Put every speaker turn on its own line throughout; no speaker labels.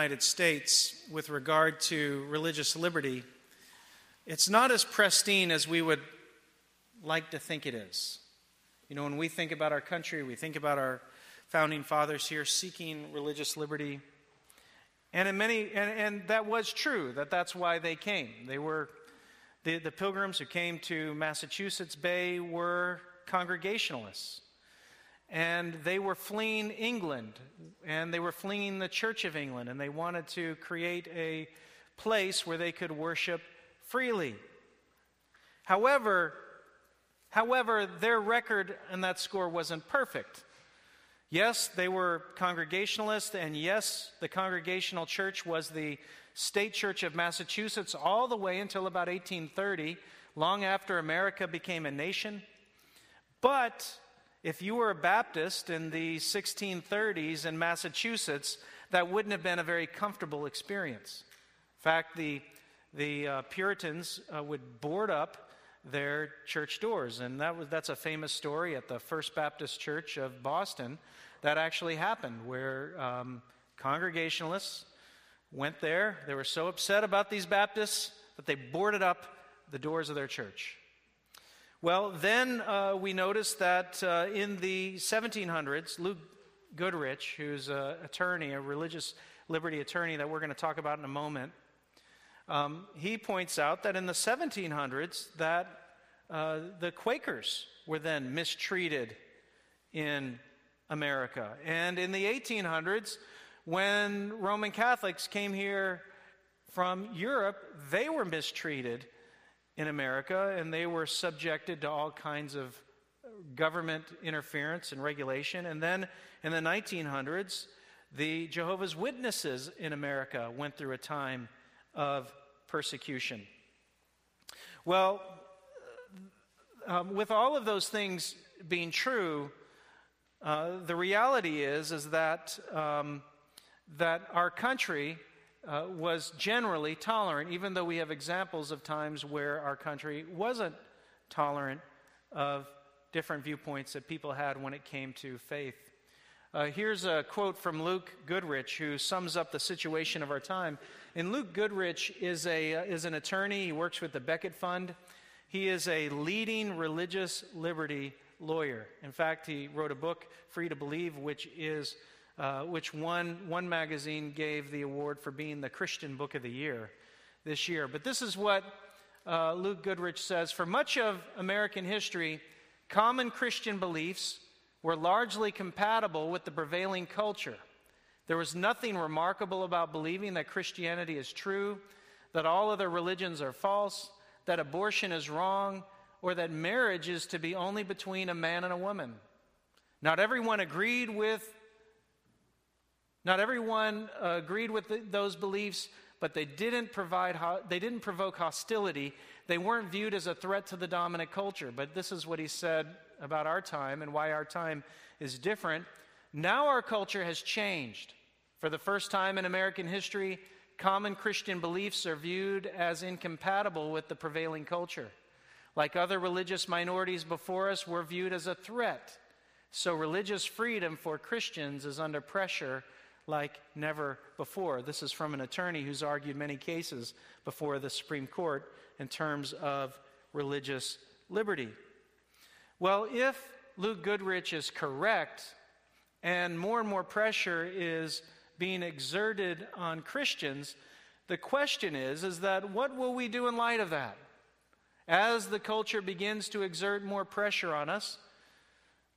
United States with regard to religious liberty, it's not as pristine as we would like to think it is. You know, when we think about our country, we think about our founding fathers here seeking religious liberty. And in many and, and that was true, that that's why they came. They were the, the pilgrims who came to Massachusetts Bay were Congregationalists. And they were fleeing England, and they were fleeing the Church of England, and they wanted to create a place where they could worship freely. However, however, their record in that score wasn't perfect. Yes, they were Congregationalists, and yes, the Congregational Church was the state church of Massachusetts all the way until about 1830, long after America became a nation. But if you were a Baptist in the 1630s in Massachusetts, that wouldn't have been a very comfortable experience. In fact, the, the uh, Puritans uh, would board up their church doors. And that was, that's a famous story at the First Baptist Church of Boston that actually happened, where um, Congregationalists went there. They were so upset about these Baptists that they boarded up the doors of their church. Well, then uh, we notice that uh, in the 1700s, Luke Goodrich, who's an attorney, a religious liberty attorney that we're going to talk about in a moment, um, he points out that in the 1700s that uh, the Quakers were then mistreated in America. And in the 1800s, when Roman Catholics came here from Europe, they were mistreated in America, and they were subjected to all kinds of government interference and regulation. And then in the 1900s, the Jehovah's Witnesses in America went through a time of persecution. Well, um, with all of those things being true, uh, the reality is is that um, that our country uh, was generally tolerant, even though we have examples of times where our country wasn't tolerant of different viewpoints that people had when it came to faith. Uh, here's a quote from Luke Goodrich, who sums up the situation of our time. And Luke Goodrich is, a, uh, is an attorney, he works with the Becket Fund. He is a leading religious liberty lawyer. In fact, he wrote a book, Free to Believe, which is uh, which one, one magazine gave the award for being the Christian Book of the Year this year. But this is what uh, Luke Goodrich says For much of American history, common Christian beliefs were largely compatible with the prevailing culture. There was nothing remarkable about believing that Christianity is true, that all other religions are false, that abortion is wrong, or that marriage is to be only between a man and a woman. Not everyone agreed with not everyone uh, agreed with the, those beliefs, but they didn't, provide ho- they didn't provoke hostility. They weren't viewed as a threat to the dominant culture. But this is what he said about our time and why our time is different. Now our culture has changed. For the first time in American history, common Christian beliefs are viewed as incompatible with the prevailing culture. Like other religious minorities before us, we're viewed as a threat. So religious freedom for Christians is under pressure like never before. This is from an attorney who's argued many cases before the Supreme Court in terms of religious liberty. Well, if Luke Goodrich is correct, and more and more pressure is being exerted on Christians, the question is is that what will we do in light of that? As the culture begins to exert more pressure on us,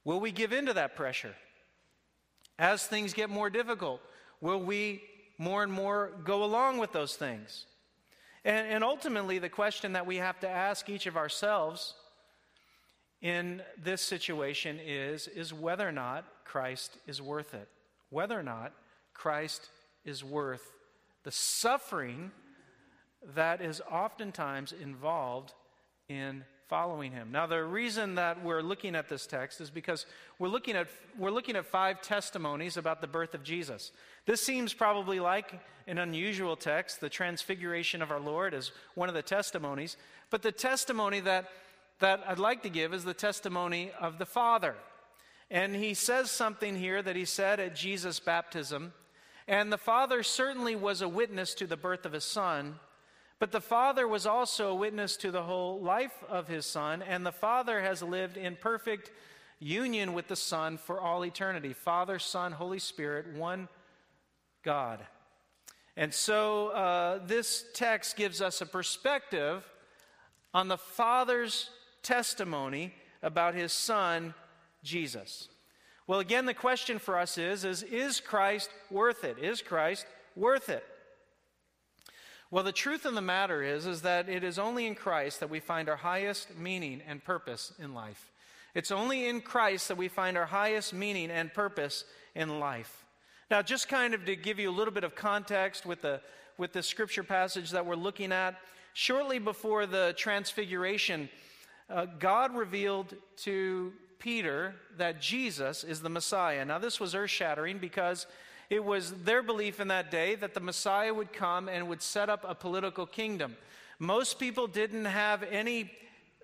will we give in to that pressure? As things get more difficult, will we more and more go along with those things? And, and ultimately, the question that we have to ask each of ourselves in this situation is, is whether or not Christ is worth it. Whether or not Christ is worth the suffering that is oftentimes involved in following him. Now, the reason that we're looking at this text is because we're looking at, we're looking at five testimonies about the birth of Jesus. This seems probably like an unusual text. The transfiguration of our Lord is one of the testimonies. But the testimony that, that I'd like to give is the testimony of the Father. And he says something here that he said at Jesus' baptism. And the Father certainly was a witness to the birth of his Son, but the Father was also a witness to the whole life of his Son, and the Father has lived in perfect union with the Son for all eternity. Father, Son, Holy Spirit, one God. And so uh, this text gives us a perspective on the Father's testimony about his Son, Jesus. Well, again, the question for us is, is Is Christ worth it? Is Christ worth it? Well, the truth of the matter is, is that it is only in Christ that we find our highest meaning and purpose in life. It's only in Christ that we find our highest meaning and purpose in life. Now, just kind of to give you a little bit of context with the, with the scripture passage that we're looking at, shortly before the transfiguration, uh, God revealed to Peter that Jesus is the Messiah. Now, this was earth shattering because it was their belief in that day that the Messiah would come and would set up a political kingdom. Most people didn't have any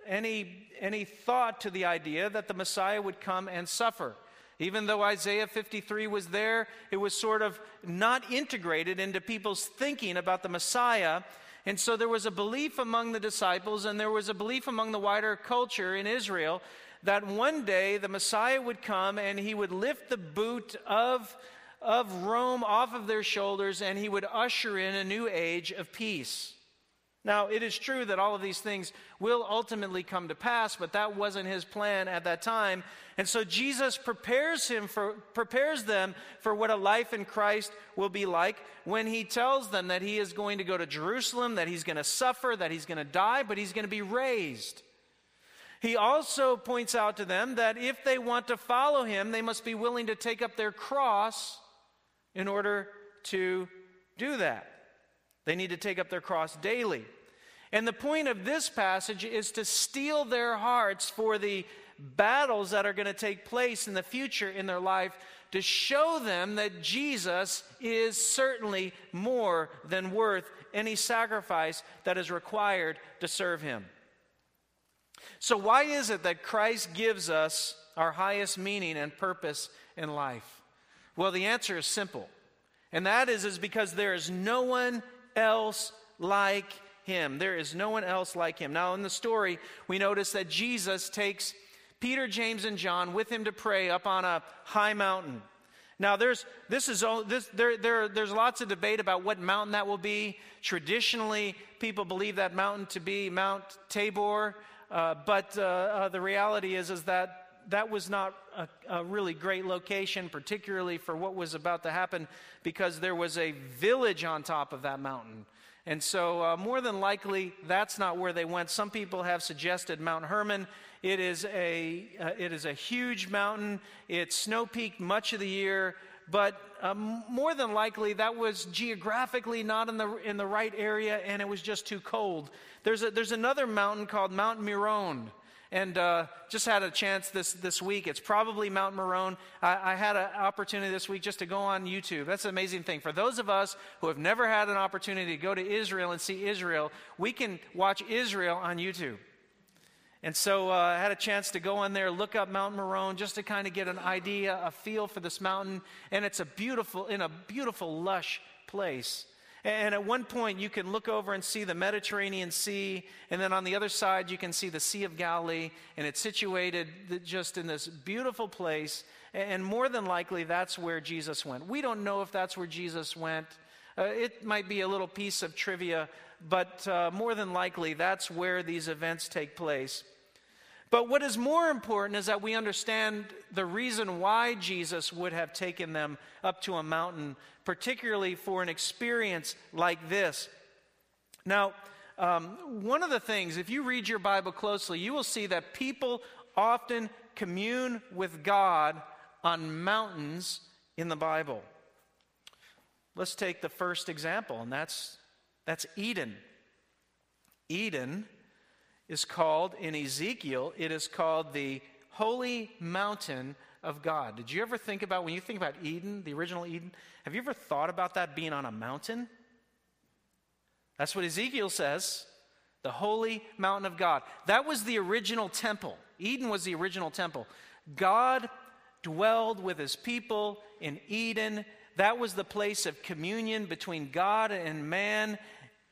any, any thought to the idea that the Messiah would come and suffer. Even though Isaiah 53 was there, it was sort of not integrated into people's thinking about the Messiah. And so there was a belief among the disciples, and there was a belief among the wider culture in Israel that one day the Messiah would come and he would lift the boot of, of Rome off of their shoulders and he would usher in a new age of peace. Now, it is true that all of these things will ultimately come to pass, but that wasn't his plan at that time. And so Jesus prepares him for prepares them for what a life in Christ will be like when he tells them that he is going to go to Jerusalem, that he's going to suffer, that he's going to die, but he's going to be raised. He also points out to them that if they want to follow him, they must be willing to take up their cross in order to do that. They need to take up their cross daily. And the point of this passage is to steel their hearts for the battles that are going to take place in the future in their life to show them that Jesus is certainly more than worth any sacrifice that is required to serve him. So, why is it that Christ gives us our highest meaning and purpose in life? Well, the answer is simple. And that is, is because there is no one else like him. There is no one else like him. Now, in the story, we notice that Jesus takes Peter, James, and John with him to pray up on a high mountain. Now, there's, this is, this, there, there, there's lots of debate about what mountain that will be. Traditionally, people believe that mountain to be Mount Tabor, uh, but uh, uh, the reality is, is that that was not a, a, really great location, particularly for what was about to happen, because there was a village on top of that mountain. And so, uh, more than likely, that's not where they went. Some people have suggested Mount Hermon. It is a, uh, it is a huge mountain. It's snow peaked much of the year, but uh, more than likely, that was geographically not in the, in the right area, and it was just too cold. There's, a, there's another mountain called Mount Meron and uh, just had a chance this, this week. It's probably Mount Meron. I, I had an opportunity this week just to go on YouTube. That's an amazing thing. For those of us who have never had an opportunity to go to Israel and see Israel, we can watch Israel on YouTube. And so uh, I had a chance to go on there, look up Mount Meron, just to kind of get an idea, a feel for this mountain. And it's a beautiful, in a beautiful, lush place. And at one point, you can look over and see the Mediterranean Sea, and then on the other side, you can see the Sea of Galilee, and it's situated just in this beautiful place. And more than likely, that's where Jesus went. We don't know if that's where Jesus went. Uh, it might be a little piece of trivia, but uh, more than likely, that's where these events take place. But what is more important is that we understand the reason why Jesus would have taken them up to a mountain, particularly for an experience like this. Now, um, one of the things, if you read your Bible closely, you will see that people often commune with God on mountains in the Bible. Let's take the first example, and that's, that's Eden. Eden is called, in Ezekiel, it is called the holy mountain of God. Did you ever think about, when you think about Eden, the original Eden, have you ever thought about that being on a mountain? That's what Ezekiel says the holy mountain of God. That was the original temple. Eden was the original temple. God dwelled with his people in Eden. that was the place of communion between God and man.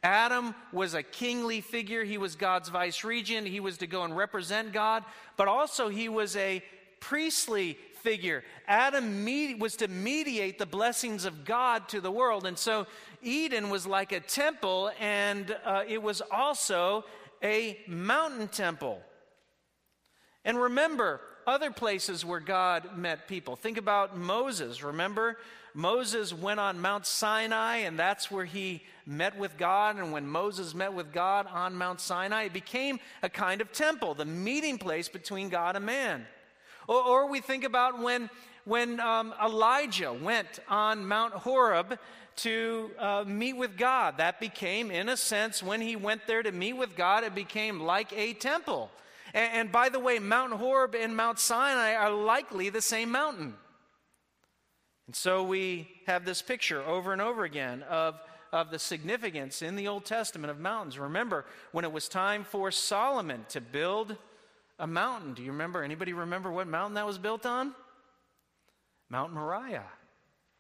Adam was a kingly figure. He was God's vice regent. He was to go and represent God, but also he was a priestly figure. Adam was to mediate the blessings of God to the world. And so Eden was like a temple, and uh, it was also a mountain temple. And remember, other places where God met people. Think about Moses. Remember, Moses went on Mount Sinai, and that's where he met with God. And when Moses met with God on Mount Sinai, it became a kind of temple, the meeting place between God and man. Or, or we think about when, when um, Elijah went on Mount Horeb to uh, meet with God. That became, in a sense, when he went there to meet with God, it became like a temple. And, and by the way, Mount Horeb and Mount Sinai are likely the same mountain. And so we have this picture over and over again of, of the significance in the Old Testament of mountains. Remember, when it was time for Solomon to build a mountain, do you remember? Anybody remember what mountain that was built on? Mount Moriah.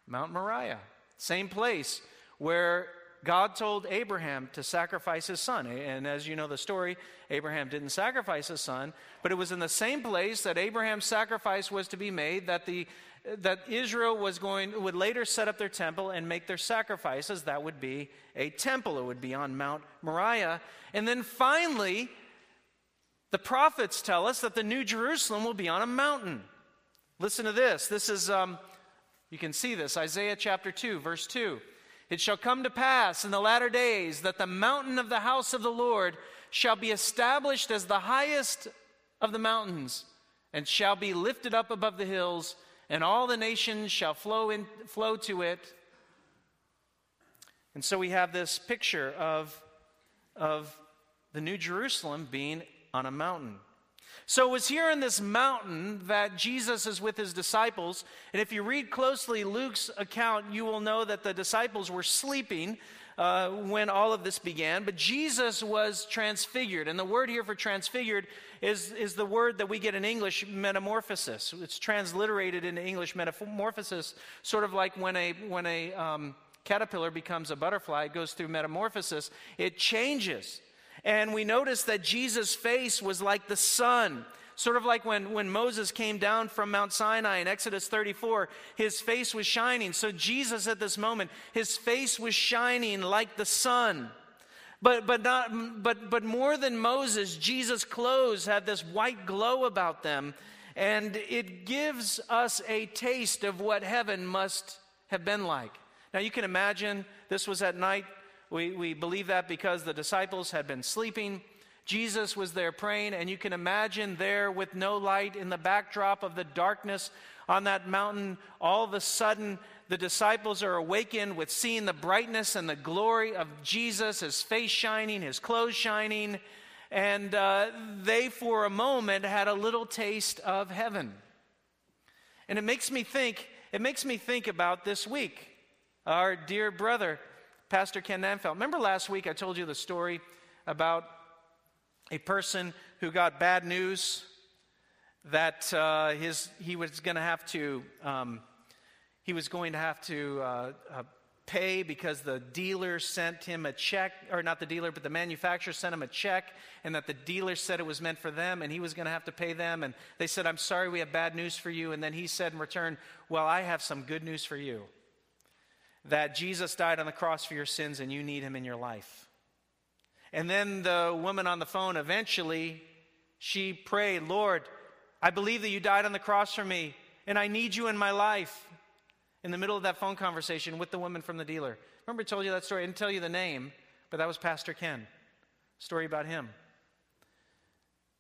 Mount Moriah. Same place where God told Abraham to sacrifice his son. And as you know the story, Abraham didn't sacrifice his son, but it was in the same place that Abraham's sacrifice was to be made that the that Israel was going would later set up their temple and make their sacrifices. That would be a temple. It would be on Mount Moriah. And then finally, the prophets tell us that the New Jerusalem will be on a mountain. Listen to this. This is um, you can see this Isaiah chapter 2, verse 2. It shall come to pass in the latter days that the mountain of the house of the Lord shall be established as the highest of the mountains, and shall be lifted up above the hills, and all the nations shall flow, in, flow to it. And so we have this picture of, of the New Jerusalem being on a mountain. So it was here in this mountain that Jesus is with his disciples. And if you read closely Luke's account, you will know that the disciples were sleeping uh, when all of this began. But Jesus was transfigured. And the word here for transfigured is, is the word that we get in English, metamorphosis. It's transliterated into English metamorphosis, sort of like when a, when a um, caterpillar becomes a butterfly, it goes through metamorphosis, it changes. And we notice that Jesus' face was like the sun. Sort of like when, when Moses came down from Mount Sinai in Exodus 34, his face was shining. So, Jesus at this moment, his face was shining like the sun. But, but, not, but, but more than Moses, Jesus' clothes had this white glow about them. And it gives us a taste of what heaven must have been like. Now, you can imagine this was at night. We, we believe that because the disciples had been sleeping. Jesus was there praying, and you can imagine there with no light in the backdrop of the darkness on that mountain, all of a sudden the disciples are awakened with seeing the brightness and the glory of Jesus, his face shining, his clothes shining, and uh, they for a moment had a little taste of heaven. And it makes me think, it makes me think about this week. Our dear brother, Pastor Ken Nanfeld. Remember last week I told you the story about a person who got bad news that uh, his, he was going to have to um, he was going to have to uh, uh, pay because the dealer sent him a check, or not the dealer, but the manufacturer sent him a check, and that the dealer said it was meant for them, and he was going to have to pay them. And they said, I'm sorry, we have bad news for you. And then he said in return, Well, I have some good news for you that Jesus died on the cross for your sins and you need him in your life. And then the woman on the phone eventually she prayed, "Lord, I believe that you died on the cross for me and I need you in my life." In the middle of that phone conversation with the woman from the dealer. Remember I told you that story? I didn't tell you the name, but that was Pastor Ken. Story about him.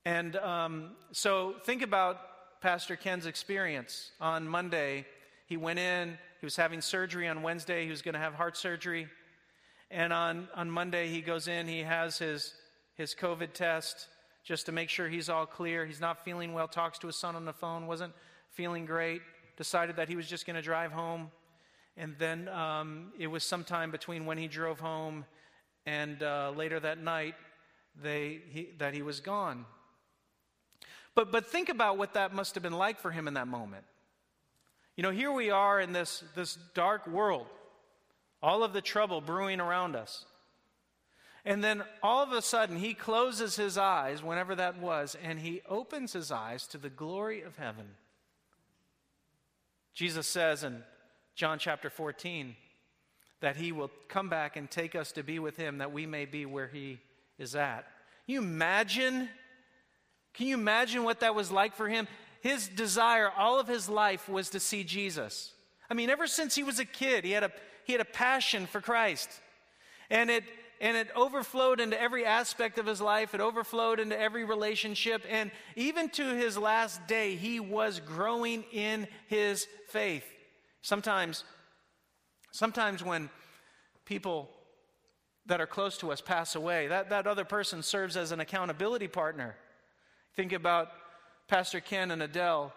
And um, so think about Pastor Ken's experience on Monday. He went in, he was having surgery on Wednesday. He was going to have heart surgery. And on, on Monday, he goes in, he has his, his COVID test just to make sure he's all clear. He's not feeling well, talks to his son on the phone, wasn't feeling great, decided that he was just going to drive home. And then um, it was sometime between when he drove home and uh, later that night they, he, that he was gone. But, but think about what that must have been like for him in that moment. You know, here we are in this, this dark world, all of the trouble brewing around us. And then all of a sudden, he closes his eyes, whenever that was, and he opens his eyes to the glory of heaven. Jesus says in John chapter 14 that he will come back and take us to be with him that we may be where he is at. Can you imagine? Can you imagine what that was like for him? His desire all of his life was to see Jesus. I mean, ever since he was a kid, he had a, he had a passion for Christ. And it, and it overflowed into every aspect of his life. It overflowed into every relationship. And even to his last day, he was growing in his faith. Sometimes, sometimes when people that are close to us pass away, that, that other person serves as an accountability partner. Think about Pastor Ken and Adele,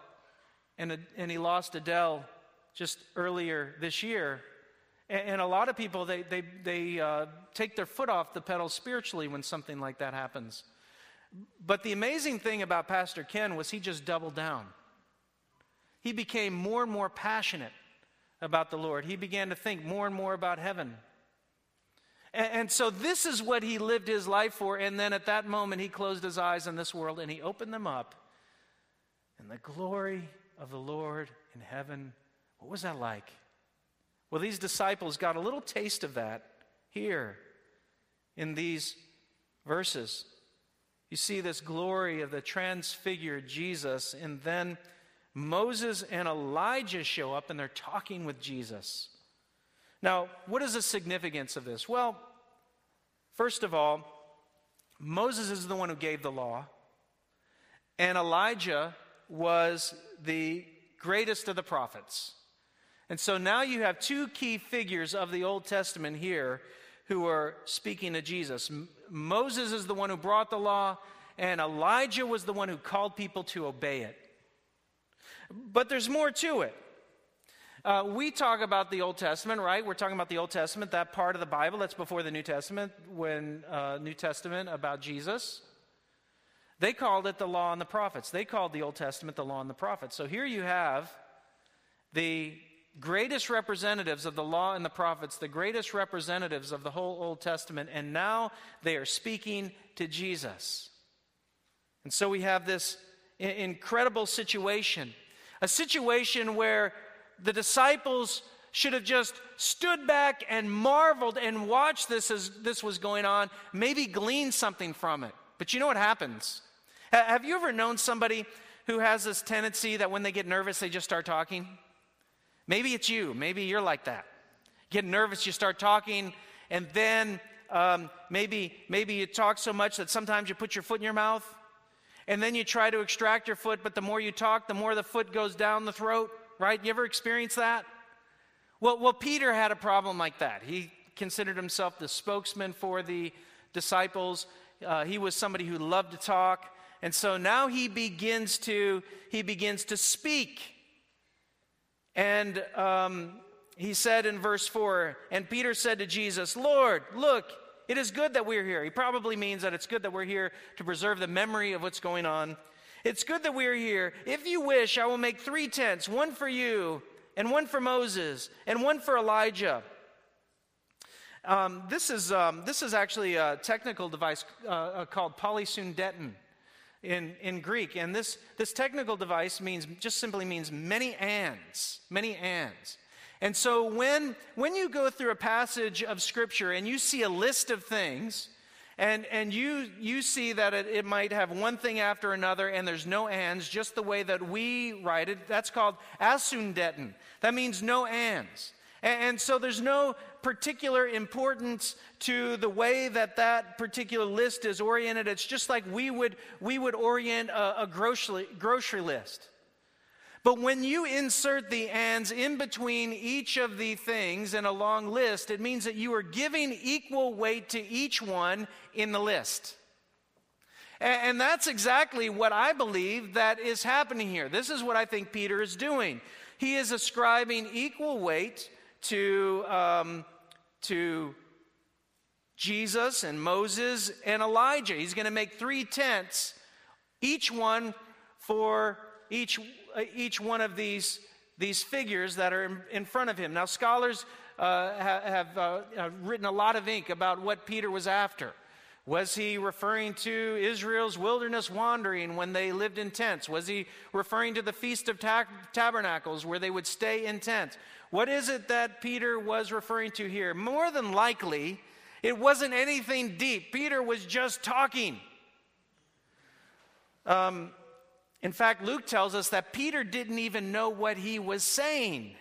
and, and he lost Adele just earlier this year. And, a lot of people, they, they, they uh, take their foot off the pedal spiritually when something like that happens. But the amazing thing about Pastor Ken was he just doubled down. He became more and more passionate about the Lord. He began to think more and more about heaven. And, and, so this is what he lived his life for. And then at that moment, he closed his eyes on this world and he opened them up. And the glory of the Lord in heaven, what was that like? Well, these disciples got a little taste of that here in these verses. You see this glory of the transfigured Jesus, and then Moses and Elijah show up and they're talking with Jesus. Now, what is the significance of this? Well, first of all, Moses is the one who gave the law, and Elijah was the greatest of the prophets. And so now you have two key figures of the Old Testament here who are speaking to Jesus. Moses is the one who brought the law, and Elijah was the one who called people to obey it. But there's more to it. Uh, we talk about the Old Testament, right? We're talking about the Old Testament, that part of the Bible that's before the New Testament, when uh, New Testament about Jesus. They called it the law and the prophets. They called the Old Testament the law and the prophets. So here you have the greatest representatives of the law and the prophets, the greatest representatives of the whole Old Testament, and now they are speaking to Jesus. And so we have this incredible situation a situation where the disciples should have just stood back and marveled and watched this as this was going on, maybe gleaned something from it. But you know what happens? Have you ever known somebody who has this tendency that when they get nervous, they just start talking? Maybe it's you. Maybe you're like that. Get nervous, you start talking, and then um, maybe maybe you talk so much that sometimes you put your foot in your mouth, and then you try to extract your foot. But the more you talk, the more the foot goes down the throat. Right? You ever experience that? Well, well, Peter had a problem like that. He considered himself the spokesman for the disciples. Uh, he was somebody who loved to talk, and so now he begins to he begins to speak and um, he said in verse 4 And Peter said to Jesus, Lord, look, it is good that we're here. He probably means that it's good that we're here to preserve the memory of what's going on. It's good that we're here. If you wish, I will make three tents one for you, and one for Moses, and one for Elijah. Um, this, is, um, this is actually a technical device uh, uh called polysyndeton in, in Greek. And this, this technical device means just simply means many ands, many ands. And so when, when you go through a passage of Scripture and you see a list of things, and, and you, you see that it, it might have one thing after another and there's no ands, just the way that we write it, that's called asyndeton. That means no ands. And, and so there's no particular importance to the way that that particular list is oriented. It's just like we would, we would orient a, a grocery, grocery list. But when you insert the ands in between each of the things in a long list, it means that you are giving equal weight to each one in the list. And that's exactly what I believe that is happening here. This is what I think Peter is doing. He is ascribing equal weight to, um, to Jesus and Moses and Elijah. He's going to make three tents, each one for each, uh, each one of these these figures that are in, in front of him. Now, scholars uh, have, have uh, written a lot of ink about what Peter was after. Was he referring to Israel's wilderness wandering when they lived in tents? Was he referring to the Feast of Tabernacles where they would stay in tents? What is it that Peter was referring to here? More than likely, it wasn't anything deep. Peter was just talking. Um, in fact, Luke tells us that Peter didn't even know what he was saying.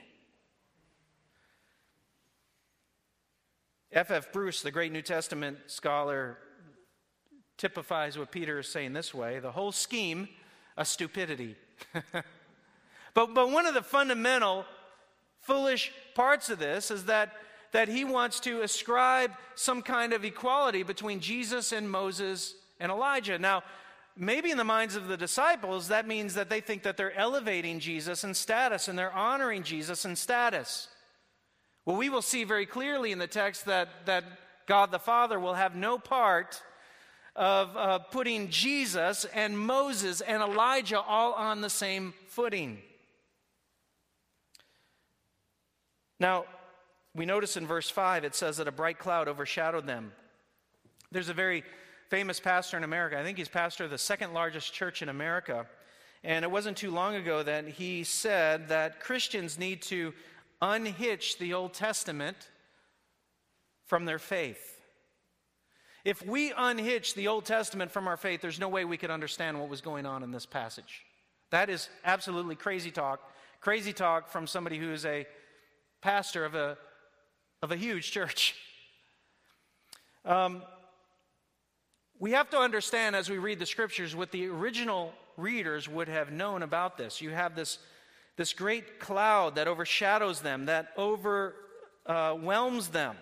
F. F. Bruce, the great New Testament scholar, typifies what Peter is saying this way the whole scheme, a stupidity. but, but one of the fundamental foolish parts of this is that, that he wants to ascribe some kind of equality between Jesus and Moses and Elijah. Now, maybe in the minds of the disciples, that means that they think that they're elevating Jesus in status and they're honoring Jesus in status. Well, we will see very clearly in the text that, that God the Father will have no part of uh, putting Jesus and Moses and Elijah all on the same footing. Now, we notice in verse 5 it says that a bright cloud overshadowed them. There's a very famous pastor in America. I think he's pastor of the second largest church in America. And it wasn't too long ago that he said that Christians need to unhitch the Old Testament from their faith. If we unhitch the Old Testament from our faith, there's no way we could understand what was going on in this passage. That is absolutely crazy talk. Crazy talk from somebody who is a pastor of a, of a huge church. Um, we have to understand as we read the scriptures what the original readers would have known about this. You have this, this great cloud that overshadows them, that overwhelms them.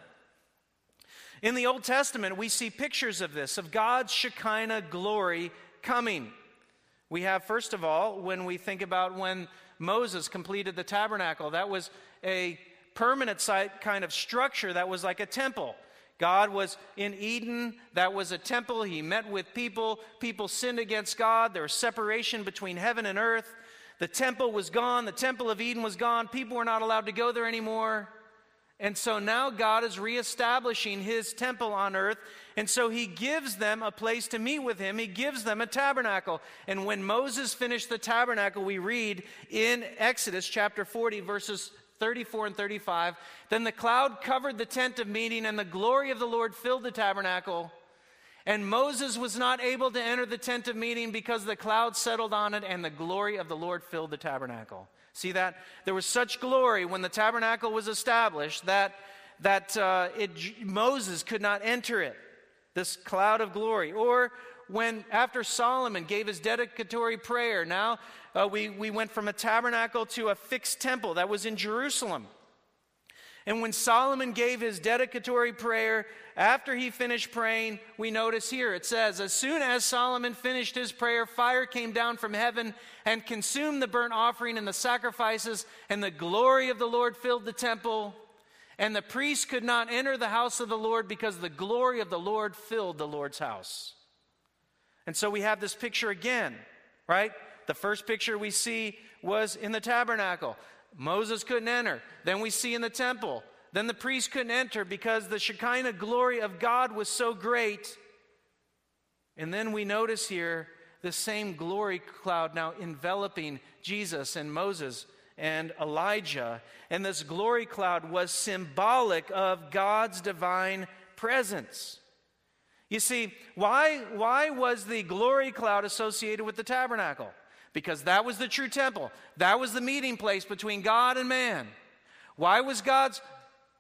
In the Old Testament, we see pictures of this, of God's Shekinah glory coming. We have, first of all, when we think about when Moses completed the tabernacle, that was a permanent site kind of structure that was like a temple. God was in Eden. That was a temple. He met with people. People sinned against God. There was separation between heaven and earth. The temple was gone. The temple of Eden was gone. People were not allowed to go there anymore. And so now God is reestablishing his temple on earth. And so he gives them a place to meet with him. He gives them a tabernacle. And when Moses finished the tabernacle, we read in Exodus chapter 40, verses 34 and 35. Then the cloud covered the tent of meeting, and the glory of the Lord filled the tabernacle. And Moses was not able to enter the tent of meeting because the cloud settled on it, and the glory of the Lord filled the tabernacle. See that? There was such glory when the tabernacle was established that, that uh, it, Moses could not enter it. This cloud of glory. Or when, after Solomon gave his dedicatory prayer, now uh, we, we went from a tabernacle to a fixed temple that was in Jerusalem. And when Solomon gave his dedicatory prayer, after he finished praying, we notice here it says, As soon as Solomon finished his prayer, fire came down from heaven and consumed the burnt offering and the sacrifices, and the glory of the Lord filled the temple. And the priests could not enter the house of the Lord because the glory of the Lord filled the Lord's house. And so we have this picture again, right? The first picture we see was in the tabernacle. Moses couldn't enter. Then we see in the temple. Then the priest couldn't enter because the Shekinah glory of God was so great. And then we notice here the same glory cloud now enveloping Jesus and Moses and Elijah. And this glory cloud was symbolic of God's divine presence. You see, why, why was the glory cloud associated with the tabernacle? Because that was the true temple. That was the meeting place between God and man. Why was God's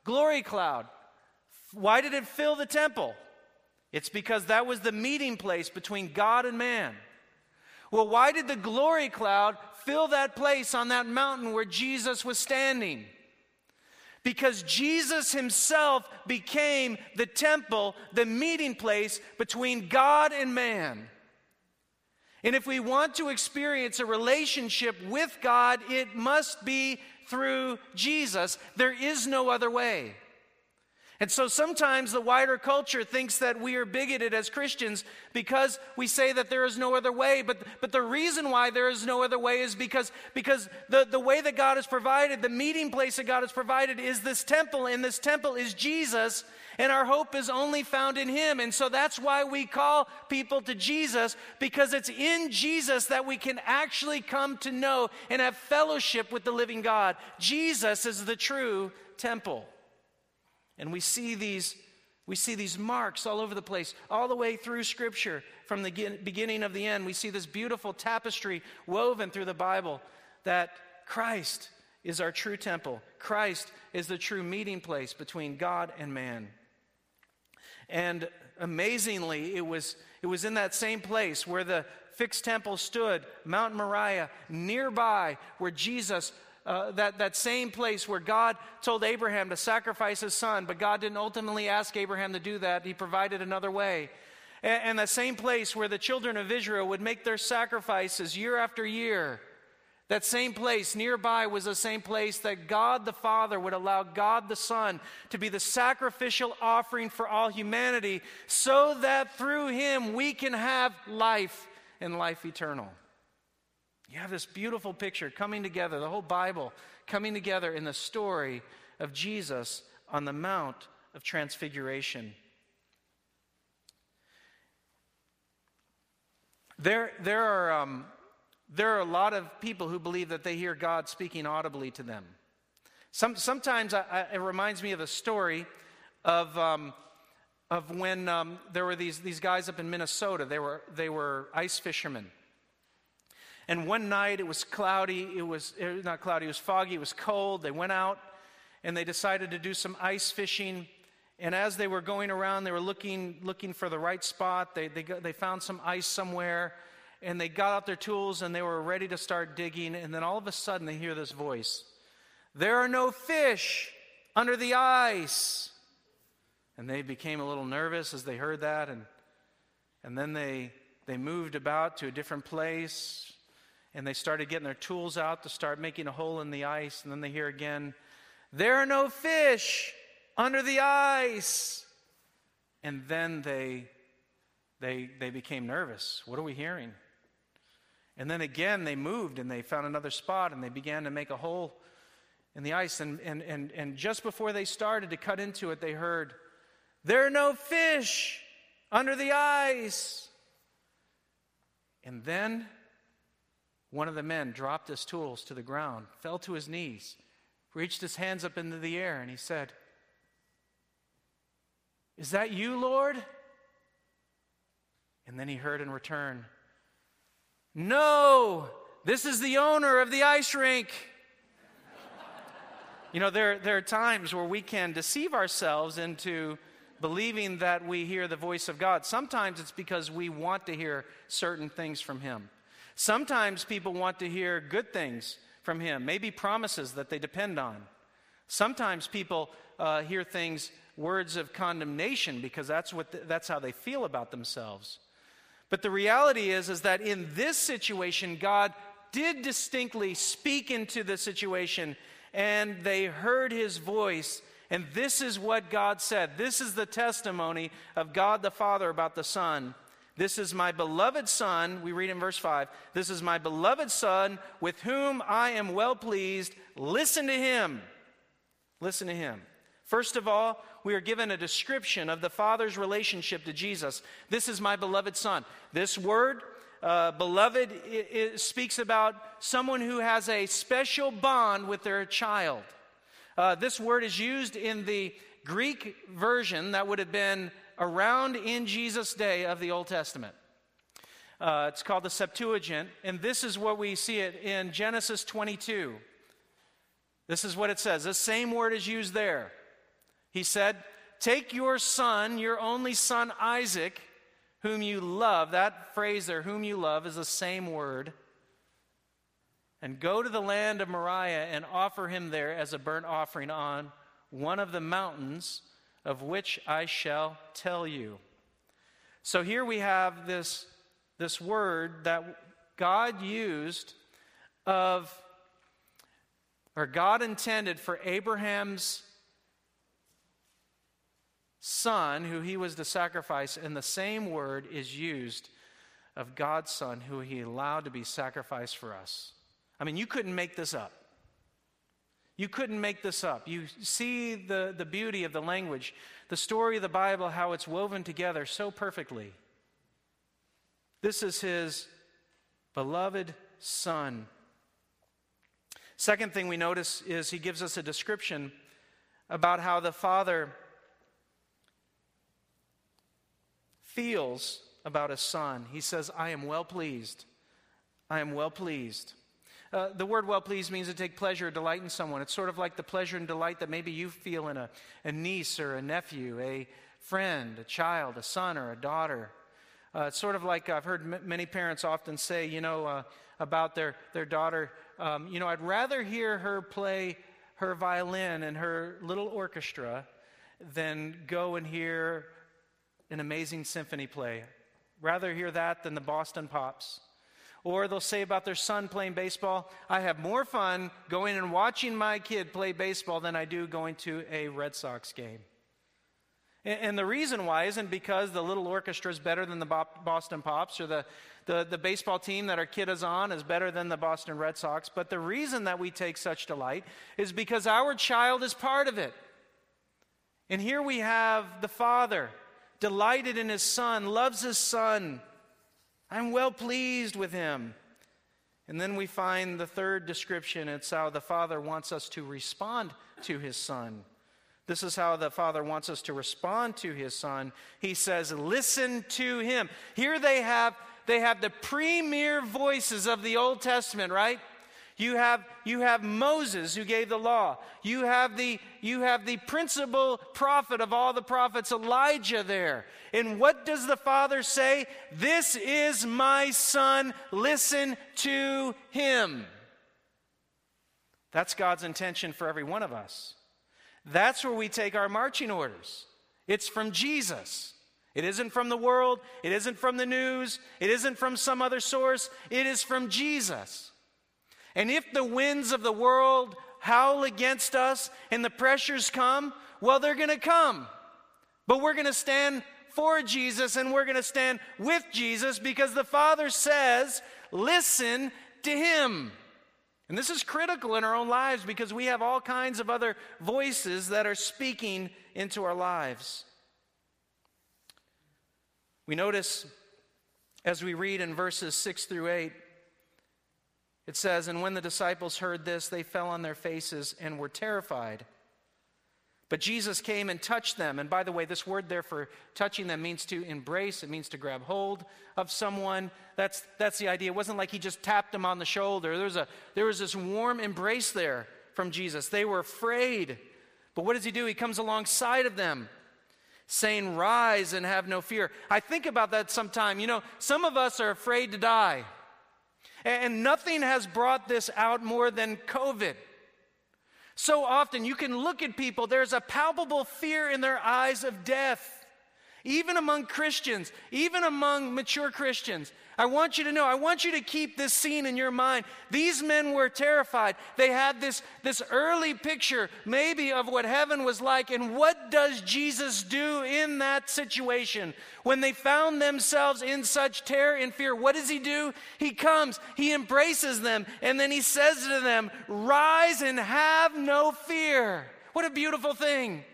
glory cloud? Why did it fill the temple? It's because that was the meeting place between God and man. Well, why did the glory cloud fill that place on that mountain where Jesus was standing? because Jesus himself became the temple, the meeting place between God and man. And if we want to experience a relationship with God, it must be through Jesus. There is no other way. And so sometimes the wider culture thinks that we are bigoted as Christians because we say that there is no other way. But, but the reason why there is no other way is because, because the, the way that God has provided, the meeting place that God has provided, is this temple, and this temple is Jesus, and our hope is only found in Him. And so that's why we call people to Jesus, because it's in Jesus that we can actually come to know and have fellowship with the living God. Jesus is the true temple. And we see these we see these marks all over the place, all the way through Scripture, from the beginning of the end. We see this beautiful tapestry woven through the Bible that Christ is our true temple. Christ is the true meeting place between God and man. And amazingly, it was, it was in that same place where the fixed temple stood, Mount Moriah, nearby where Jesus uh, that, that same place where God told Abraham to sacrifice his son, but God didn't ultimately ask Abraham to do that. He provided another way. And, and the same place where the children of Israel would make their sacrifices year after year. That same place nearby was the same place that God the Father would allow God the Son to be the sacrificial offering for all humanity so that through him we can have life and life eternal. You have this beautiful picture coming together, the whole Bible coming together in the story of Jesus on the Mount of Transfiguration. There, there, are, um, there are a lot of people who believe that they hear God speaking audibly to them. Some, sometimes I, I, it reminds me of a story of, um, of when um, there were these, these guys up in Minnesota. They were, they were ice fishermen. And one night it was cloudy, it was, was not cloudy, it was foggy, it was cold. They went out and they decided to do some ice fishing. And as they were going around, they were looking, looking for the right spot. They, they, they found some ice somewhere and they got out their tools and they were ready to start digging. And then all of a sudden they hear this voice There are no fish under the ice. And they became a little nervous as they heard that. And, and then they, they moved about to a different place, and they started getting their tools out to start making a hole in the ice. And then they hear again, There are no fish under the ice. And then they, they, they became nervous. What are we hearing? And then again, they moved and they found another spot and they began to make a hole in the ice. And, and, and, and just before they started to cut into it, they heard, There are no fish under the ice. And then one of the men dropped his tools to the ground, fell to his knees, reached his hands up into the air, and he said, Is that you, Lord? And then he heard in return, No, this is the owner of the ice rink. you know, there, there are times where we can deceive ourselves into believing that we hear the voice of God. Sometimes it's because we want to hear certain things from Him. Sometimes people want to hear good things from Him, maybe promises that they depend on. Sometimes people uh, hear things, words of condemnation, because that's, what the, that's how they feel about themselves. But the reality is, is that in this situation, God did distinctly speak into the situation, and they heard His voice. And this is what God said. This is the testimony of God the Father about the Son. This is my beloved Son, we read in verse 5. This is my beloved Son with whom I am well pleased. Listen to him. Listen to him. First of all, we are given a description of the Father's relationship to Jesus. This is my beloved Son. This word, uh, beloved, it, it speaks about someone who has a special bond with their child. Uh, this word is used in the Greek version that would have been around in Jesus' day of the Old Testament. Uh, it's called the Septuagint, and this is what we see it in Genesis 22. This is what it says. The same word is used there. He said, Take your son, your only son Isaac, whom you love. That phrase there, whom you love, is the same word. And go to the land of Moriah and offer him there as a burnt offering on one of the mountains of which I shall tell you. So here we have this, this word that God used of, or God intended for Abraham's son who he was to sacrifice, and the same word is used of God's son who he allowed to be sacrificed for us. I mean, you couldn't make this up. You couldn't make this up. You see the, the beauty of the language, the story of the Bible, how it's woven together so perfectly. This is his beloved son. Second thing we notice is he gives us a description about how the father feels about his son. He says, I am well pleased. I am well pleased. Uh, the word well pleased means to take pleasure or delight in someone. It's sort of like the pleasure and delight that maybe you feel in a, a niece or a nephew, a friend, a child, a son or a daughter. Uh, it's sort of like I've heard m- many parents often say, you know, uh, about their, their daughter, um, you know, I'd rather hear her play her violin and her little orchestra than go and hear an amazing symphony play. Rather hear that than the Boston Pops. Or they'll say about their son playing baseball, I have more fun going and watching my kid play baseball than I do going to a Red Sox game. And the reason why isn't because the little orchestra is better than the Boston Pops or the, the, the, baseball team that our kid is on is better than the Boston Red Sox. But the reason that we take such delight is because our child is part of it. And here we have the Father delighted in his Son, loves his Son I'm well pleased with him. And then we find the third description. It's how the Father wants us to respond to his Son. This is how the Father wants us to respond to his Son. He says, Listen to him. Here they have, they have the premier voices of the Old Testament, right? You have, you have Moses who gave the law. You have, the, you have the principal prophet of all the prophets, Elijah, there. And what does the Father say? This is my son. Listen to him. That's God's intention for every one of us. That's where we take our marching orders. It's from Jesus. It isn't from the world. It isn't from the news. It isn't from some other source. It is from Jesus. And if the winds of the world howl against us and the pressures come, well, they're going to come. But we're going to stand for Jesus and we're going to stand with Jesus because the Father says, listen to Him. And this is critical in our own lives because we have all kinds of other voices that are speaking into our lives. We notice as we read in verses 6 through 8 it says, And when the disciples heard this, they fell on their faces and were terrified. But Jesus came and touched them. And by the way, this word there for touching them means to embrace, it means to grab hold of someone. That's, that's the idea. It wasn't like he just tapped them on the shoulder. There was, a, there was this warm embrace there from Jesus. They were afraid. But what does he do? He comes alongside of them, saying, Rise and have no fear. I think about that sometime. You know, some of us are afraid to die. And nothing has brought this out more than COVID. So often you can look at people, there's a palpable fear in their eyes of death, even among Christians, even among mature Christians. I want you to know, I want you to keep this scene in your mind. These men were terrified. They had this, this early picture, maybe, of what heaven was like. And what does Jesus do in that situation? When they found themselves in such terror and fear, what does he do? He comes, he embraces them, and then he says to them, Rise and have no fear. What a beautiful thing.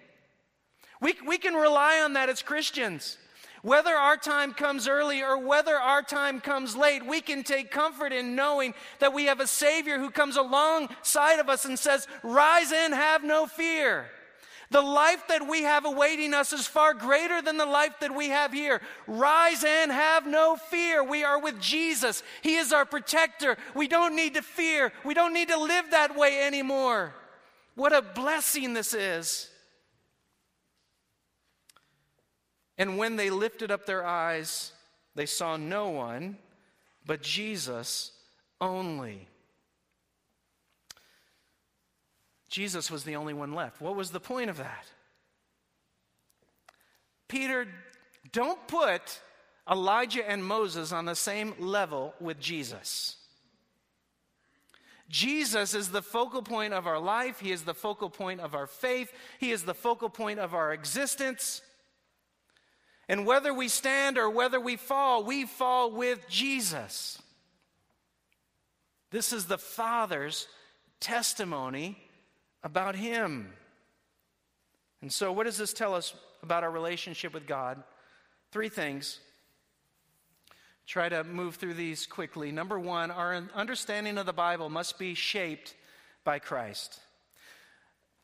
We, we can rely on that as Christians. Whether our time comes early or whether our time comes late, we can take comfort in knowing that we have a Savior who comes alongside of us and says, Rise and have no fear. The life that we have awaiting us is far greater than the life that we have here. Rise and have no fear. We are with Jesus. He is our protector. We don't need to fear. We don't need to live that way anymore. What a blessing this is. And when they lifted up their eyes, they saw no one but Jesus only. Jesus was the only one left. What was the point of that? Peter, don't put Elijah and Moses on the same level with Jesus. Jesus is the focal point of our life. He is the focal point of our faith. He is the focal point of our existence. And whether we stand or whether we fall, we fall with Jesus. This is the Father's testimony about Him. And so, what does this tell us about our relationship with God? Three things. Try to move through these quickly. Number one, our understanding of the Bible must be shaped by Christ.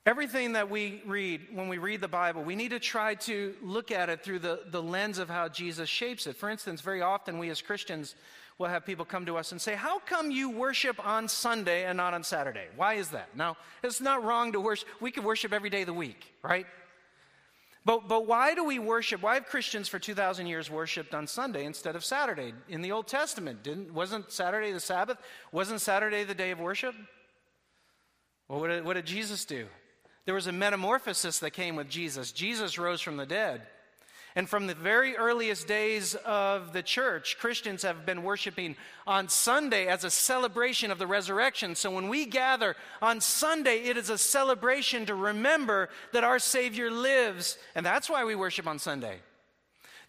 Everything that we read, when we read the Bible, we need to try to look at it through the, the lens of how Jesus shapes it. For instance, very often we as Christians will have people come to us and say, How come you worship on Sunday and not on Saturday? Why is that? Now, it's not wrong to worship. We can worship every day of the week, right? But, but why do we worship? Why have Christians for 2,000 years worshiped on Sunday instead of Saturday? In the Old Testament, didn't, wasn't Saturday the Sabbath? Wasn't Saturday the day of worship? Well, what did, what did Jesus do? There was a metamorphosis that came with Jesus. Jesus rose from the dead. And from the very earliest days of the church, Christians have been worshiping on Sunday as a celebration of the resurrection. So when we gather on Sunday, it is a celebration to remember that our Savior lives. And that's why we worship on Sunday.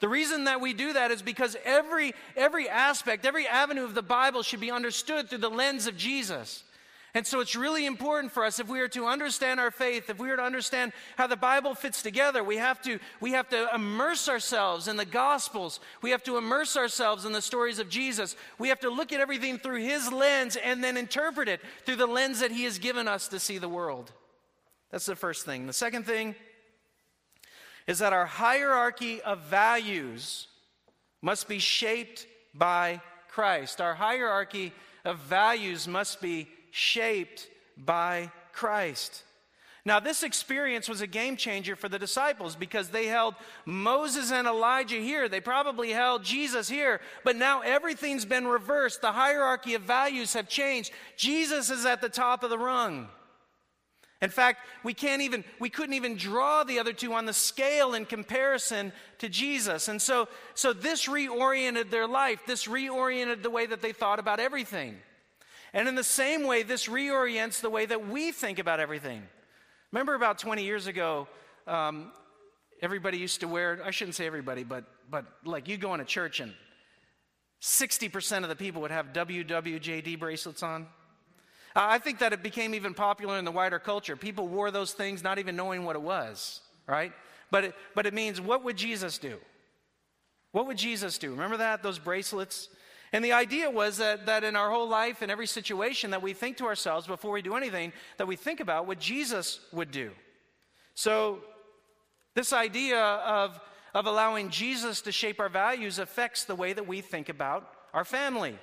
The reason that we do that is because every, every aspect, every avenue of the Bible should be understood through the lens of Jesus. And so it's really important for us if we are to understand our faith, if we are to understand how the Bible fits together, we have to, we have to immerse ourselves in the Gospels. We have to immerse ourselves in the stories of Jesus. We have to look at everything through His lens and then interpret it through the lens that He has given us to see the world. That's the first thing. The second thing is that our hierarchy of values must be shaped by Christ. Our hierarchy of values must be shaped by Christ. Now, this experience was a game changer for the disciples because they held Moses and Elijah here. They probably held Jesus here, but now everything's been reversed. The hierarchy of values have changed. Jesus is at the top of the rung. In fact, we can't even we couldn't even draw the other two on the scale in comparison to Jesus. And so so this reoriented their life. This reoriented the way that they thought about everything. And in the same way, this reorients the way that we think about everything. Remember about 20 years ago, um, everybody used to wear, I shouldn't say everybody, but, but like you go in a church and 60% of the people would have WWJD bracelets on. I think that it became even popular in the wider culture. People wore those things not even knowing what it was, right? But it, but it means, what would Jesus do? What would Jesus do? Remember that? Those bracelets? And the idea was that, that in our whole life, in every situation, that we think to ourselves before we do anything, that we think about what Jesus would do. So, this idea of, of allowing Jesus to shape our values affects the way that we think about our family.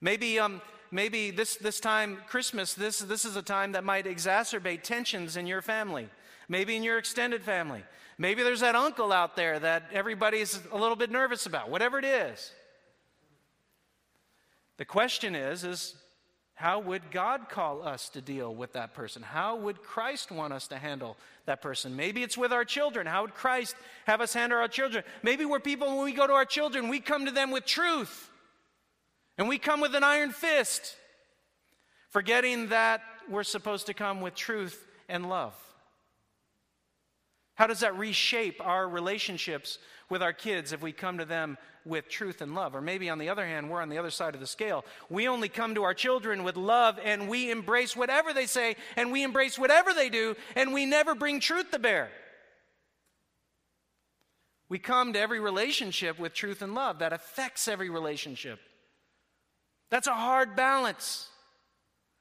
Maybe, um, maybe this, this time, Christmas, this, this is a time that might exacerbate tensions in your family, maybe in your extended family. Maybe there's that uncle out there that everybody's a little bit nervous about, whatever it is. The question is, is how would God call us to deal with that person? How would Christ want us to handle that person? Maybe it's with our children. How would Christ have us handle our children? Maybe we're people, when we go to our children, we come to them with truth. And we come with an iron fist, forgetting that we're supposed to come with truth and love. How does that reshape our relationships with our kids if we come to them with truth and love? Or maybe on the other hand, we're on the other side of the scale. We only come to our children with love and we embrace whatever they say and we embrace whatever they do and we never bring truth to bear. We come to every relationship with truth and love that affects every relationship. That's a hard balance.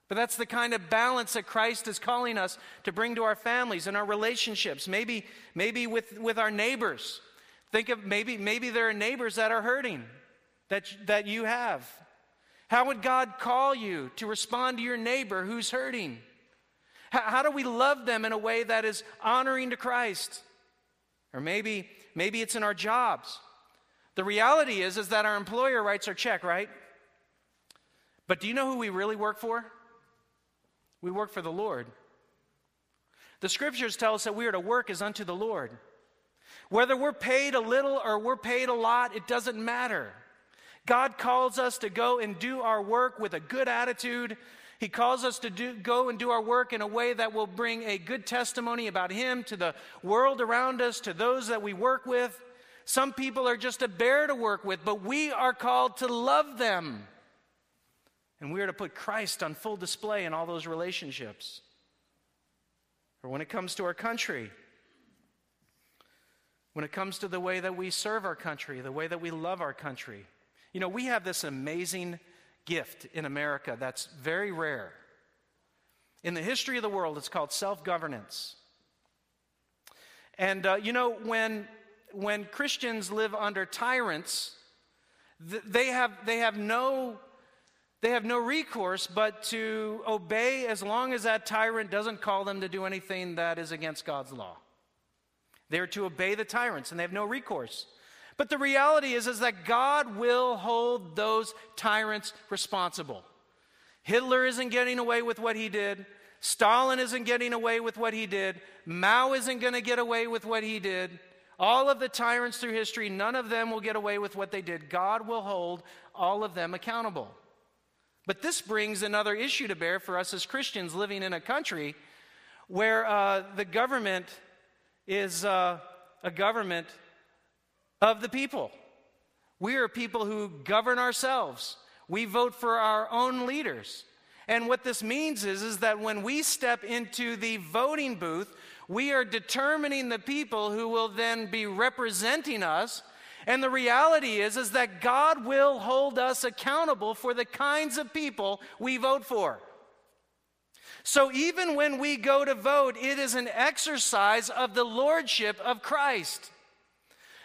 But that's the kind of balance that Christ is calling us to bring to our families and our relationships, maybe, maybe with, with our neighbors. Think of maybe, maybe there are neighbors that are hurting that, that you have. How would God call you to respond to your neighbor who's hurting? How, how do we love them in a way that is honoring to Christ? Or maybe, maybe it's in our jobs. The reality is, is that our employer writes our check, right? But do you know who we really work for? We work for the Lord. The scriptures tell us that we are to work as unto the Lord. Whether we're paid a little or we're paid a lot, it doesn't matter. God calls us to go and do our work with a good attitude. He calls us to do, go and do our work in a way that will bring a good testimony about Him to the world around us, to those that we work with. some people are just a bear to work with, but we are called to love them. And we are to put Christ on full display in all those relationships. Or when it comes to our country, when it comes to the way that we serve our country, the way that we love our country. You know, we have this amazing gift in America that's very rare. In the history of the world, it's called self governance. And uh, you know, when, when Christians live under tyrants, th- they, have, they, have no, they have no recourse but to obey as long as that tyrant doesn't call them to do anything that is against God's law. They're to obey the tyrants and they have no recourse. But the reality is, is that God will hold those tyrants responsible. Hitler isn't getting away with what he did. Stalin isn't getting away with what he did. Mao isn't going to get away with what he did. All of the tyrants through history, none of them will get away with what they did. God will hold all of them accountable. But this brings another issue to bear for us as Christians living in a country where uh, the government is uh, a government of the people. We are people who govern ourselves. We vote for our own leaders. And what this means is, is that when we step into the voting booth, we are determining the people who will then be representing us. And the reality is, is that God will hold us accountable for the kinds of people we vote for. So even when we go to vote, it is an exercise of the lordship of Christ.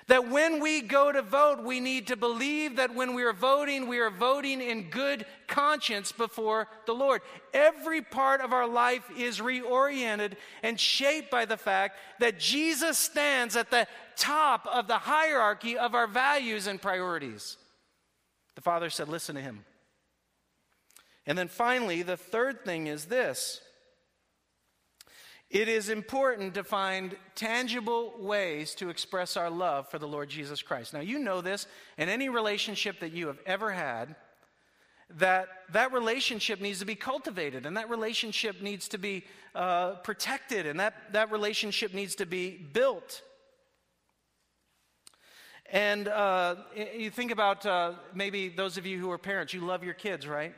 That when we go to vote, we need to believe that when we are voting, we are voting in good conscience before the Lord. Every part of our life is reoriented and shaped by the fact that Jesus stands at the top of the hierarchy of our values and priorities. The Father said, Listen to him. And then finally, the third thing is this it is important to find tangible ways to express our love for the Lord Jesus Christ. Now, you know this in any relationship that you have ever had, that that relationship needs to be cultivated and that relationship needs to be uh, protected and that, that relationship needs to be built. And uh, you think about uh, maybe those of you who are parents, you love your kids, right?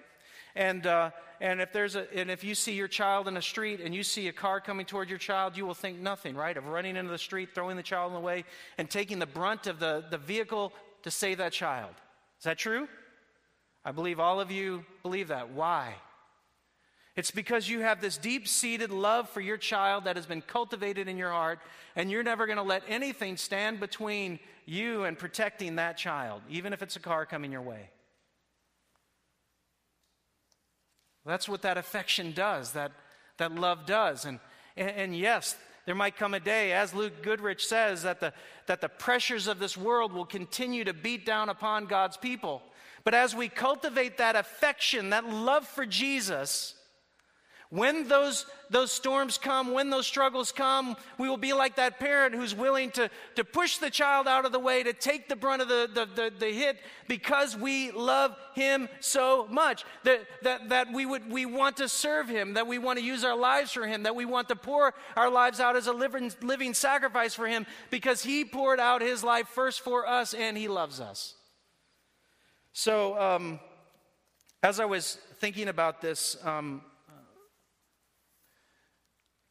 And, uh, and, if there's a, and if you see your child in the street and you see a car coming toward your child, you will think nothing, right? Of running into the street, throwing the child in the way, and taking the brunt of the, the vehicle to save that child. Is that true? I believe all of you believe that. Why? It's because you have this deep seated love for your child that has been cultivated in your heart, and you're never going to let anything stand between you and protecting that child, even if it's a car coming your way. That's what that affection does, that, that love does. And, and, and, yes, there might come a day, as Luke Goodrich says, that the, that the pressures of this world will continue to beat down upon God's people. But as we cultivate that affection, that love for Jesus, when those, those storms come, when those struggles come, we will be like that parent who's willing to, to push the child out of the way, to take the brunt of the, the, the, the hit because we love him so much. That, that, that we, would, we want to serve him, that we want to use our lives for him, that we want to pour our lives out as a living, living sacrifice for him because he poured out his life first for us and he loves us. So, um, as I was thinking about this, um,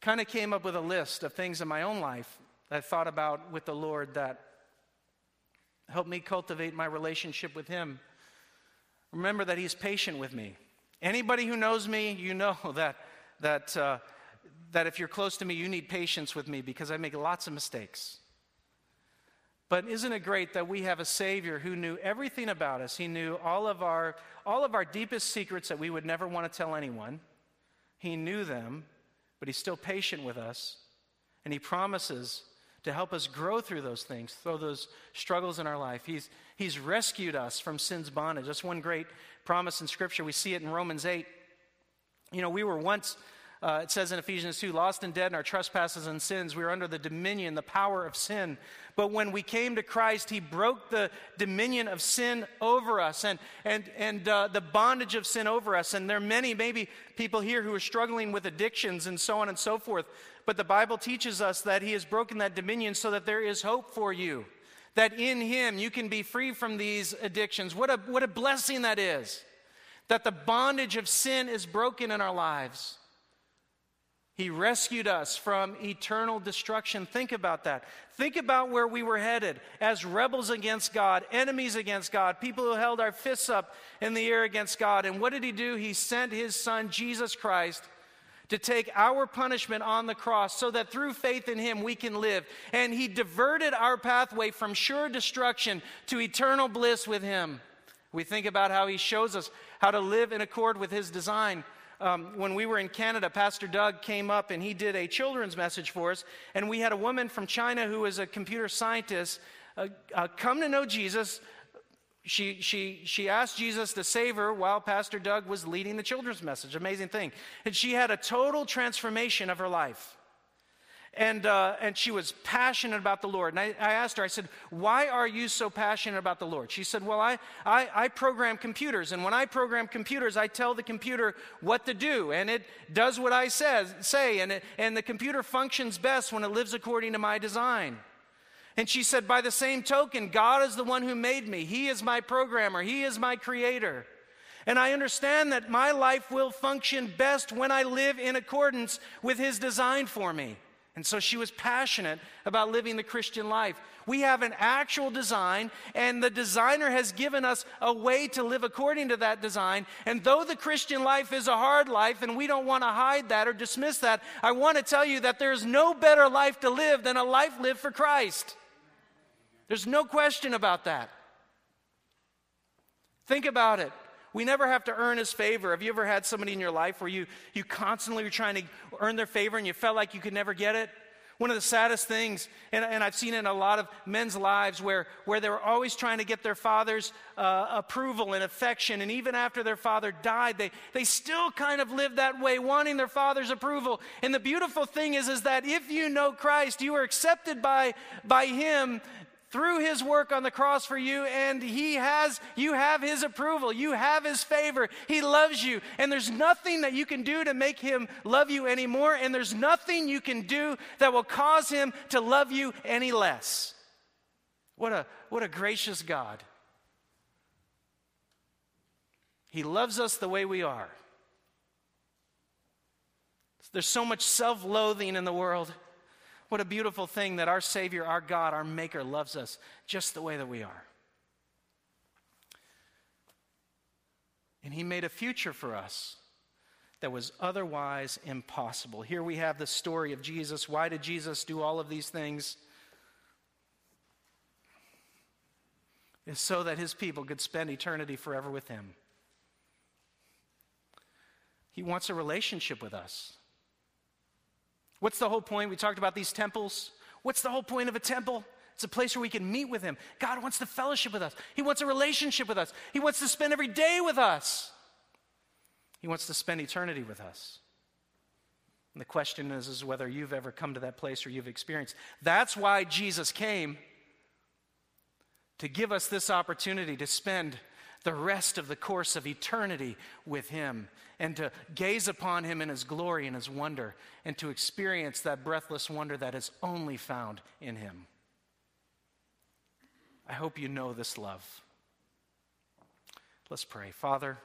kind of came up with a list of things in my own life that I thought about with the Lord that helped me cultivate my relationship with Him. Remember that He's patient with me. Anybody who knows me, you know that, that, uh, that if you're close to me, you need patience with me because I make lots of mistakes. But isn't it great that we have a Savior who knew everything about us? He knew all of our, all of our deepest secrets that we would never want to tell anyone. He knew them, but He's still patient with us. And He promises to help us grow through those things, through those struggles in our life. He's, he's rescued us from sin's bondage. That's one great promise in Scripture. We see it in Romans 8. You know, we were once uh, it says in Ephesians 2, lost and dead in our trespasses and sins. We were under the dominion, the power of sin. But when we came to Christ, He broke the dominion of sin over us and, and, and uh, the bondage of sin over us. And there are many, maybe people here who are struggling with addictions and so on and so forth. But the Bible teaches us that He has broken that dominion so that there is hope for you that in Him you can be free from these addictions. What a, what a blessing that is. That the bondage of sin is broken in our lives. He rescued us from eternal destruction. Think about that. Think about where we were headed as rebels against God, enemies against God, people who held our fists up in the air against God. And what did He do? He sent His Son, Jesus Christ, to take our punishment on the cross so that through faith in Him we can live. And He diverted our pathway from sure destruction to eternal bliss with Him. We think about how He shows us how to live in accord with His design um, when we were in Canada, Pastor Doug came up and he did a children's message for us. And we had a woman from China who was a computer scientist uh, uh, come to know Jesus. She, she, she asked Jesus to save her while Pastor Doug was leading the children's message. Amazing thing. And she had a total transformation of her life. And, uh, and she was passionate about the Lord. And I, I, asked her, I said, Why are you so passionate about the Lord? She said, Well, I, I, I program computers. And when I program computers, I tell the computer what to do. And it does what I says, say. And, it, and the computer functions best when it lives according to my design. And she said, By the same token, God is the one who made me. He is my programmer, He is my creator. And I understand that my life will function best when I live in accordance with His design for me. And so she was passionate about living the Christian life. We have an actual design, and the designer has given us a way to live according to that design. And though the Christian life is a hard life, and we don't want to hide that or dismiss that, I want to tell you that there's no better life to live than a life lived for Christ. There's no question about that. Think about it. We never have to earn his favor. Have you ever had somebody in your life where you, you constantly were trying to earn their favor and you felt like you could never get it? One of the saddest things, and, and I've seen it in a lot of men's lives where, where they were always trying to get their father's uh, approval and affection. And even after their father died, they, they still kind of lived that way, wanting their father's approval. And the beautiful thing is, is that if you know Christ, you are accepted by, by him through his work on the cross for you and he has you have his approval. You have his favor. He loves you. And there's nothing that you can do to make him love you anymore and there's nothing you can do that will cause him to love you any less. What a what a gracious god. He loves us the way we are. There's so much self-loathing in the world what a beautiful thing that our Savior, our God, our Maker loves us just the way that we are. And He made a future for us that was otherwise impossible. Here we have the story of Jesus. Why did Jesus do all of these things? Is so that his people could spend eternity forever with him. He wants a relationship with us. What's the whole point? We talked about these temples. What's the whole point of a temple? It's a place where we can meet with Him. God wants to fellowship with us, He wants a relationship with us, He wants to spend every day with us, He wants to spend eternity with us. And the question is, is whether you've ever come to that place or you've experienced. That's why Jesus came to give us this opportunity to spend the rest of the course of eternity with Him and to gaze upon Him in His glory and His wonder and to experience that breathless wonder that is only found in Him. I hope you know this love. Let's pray. Father,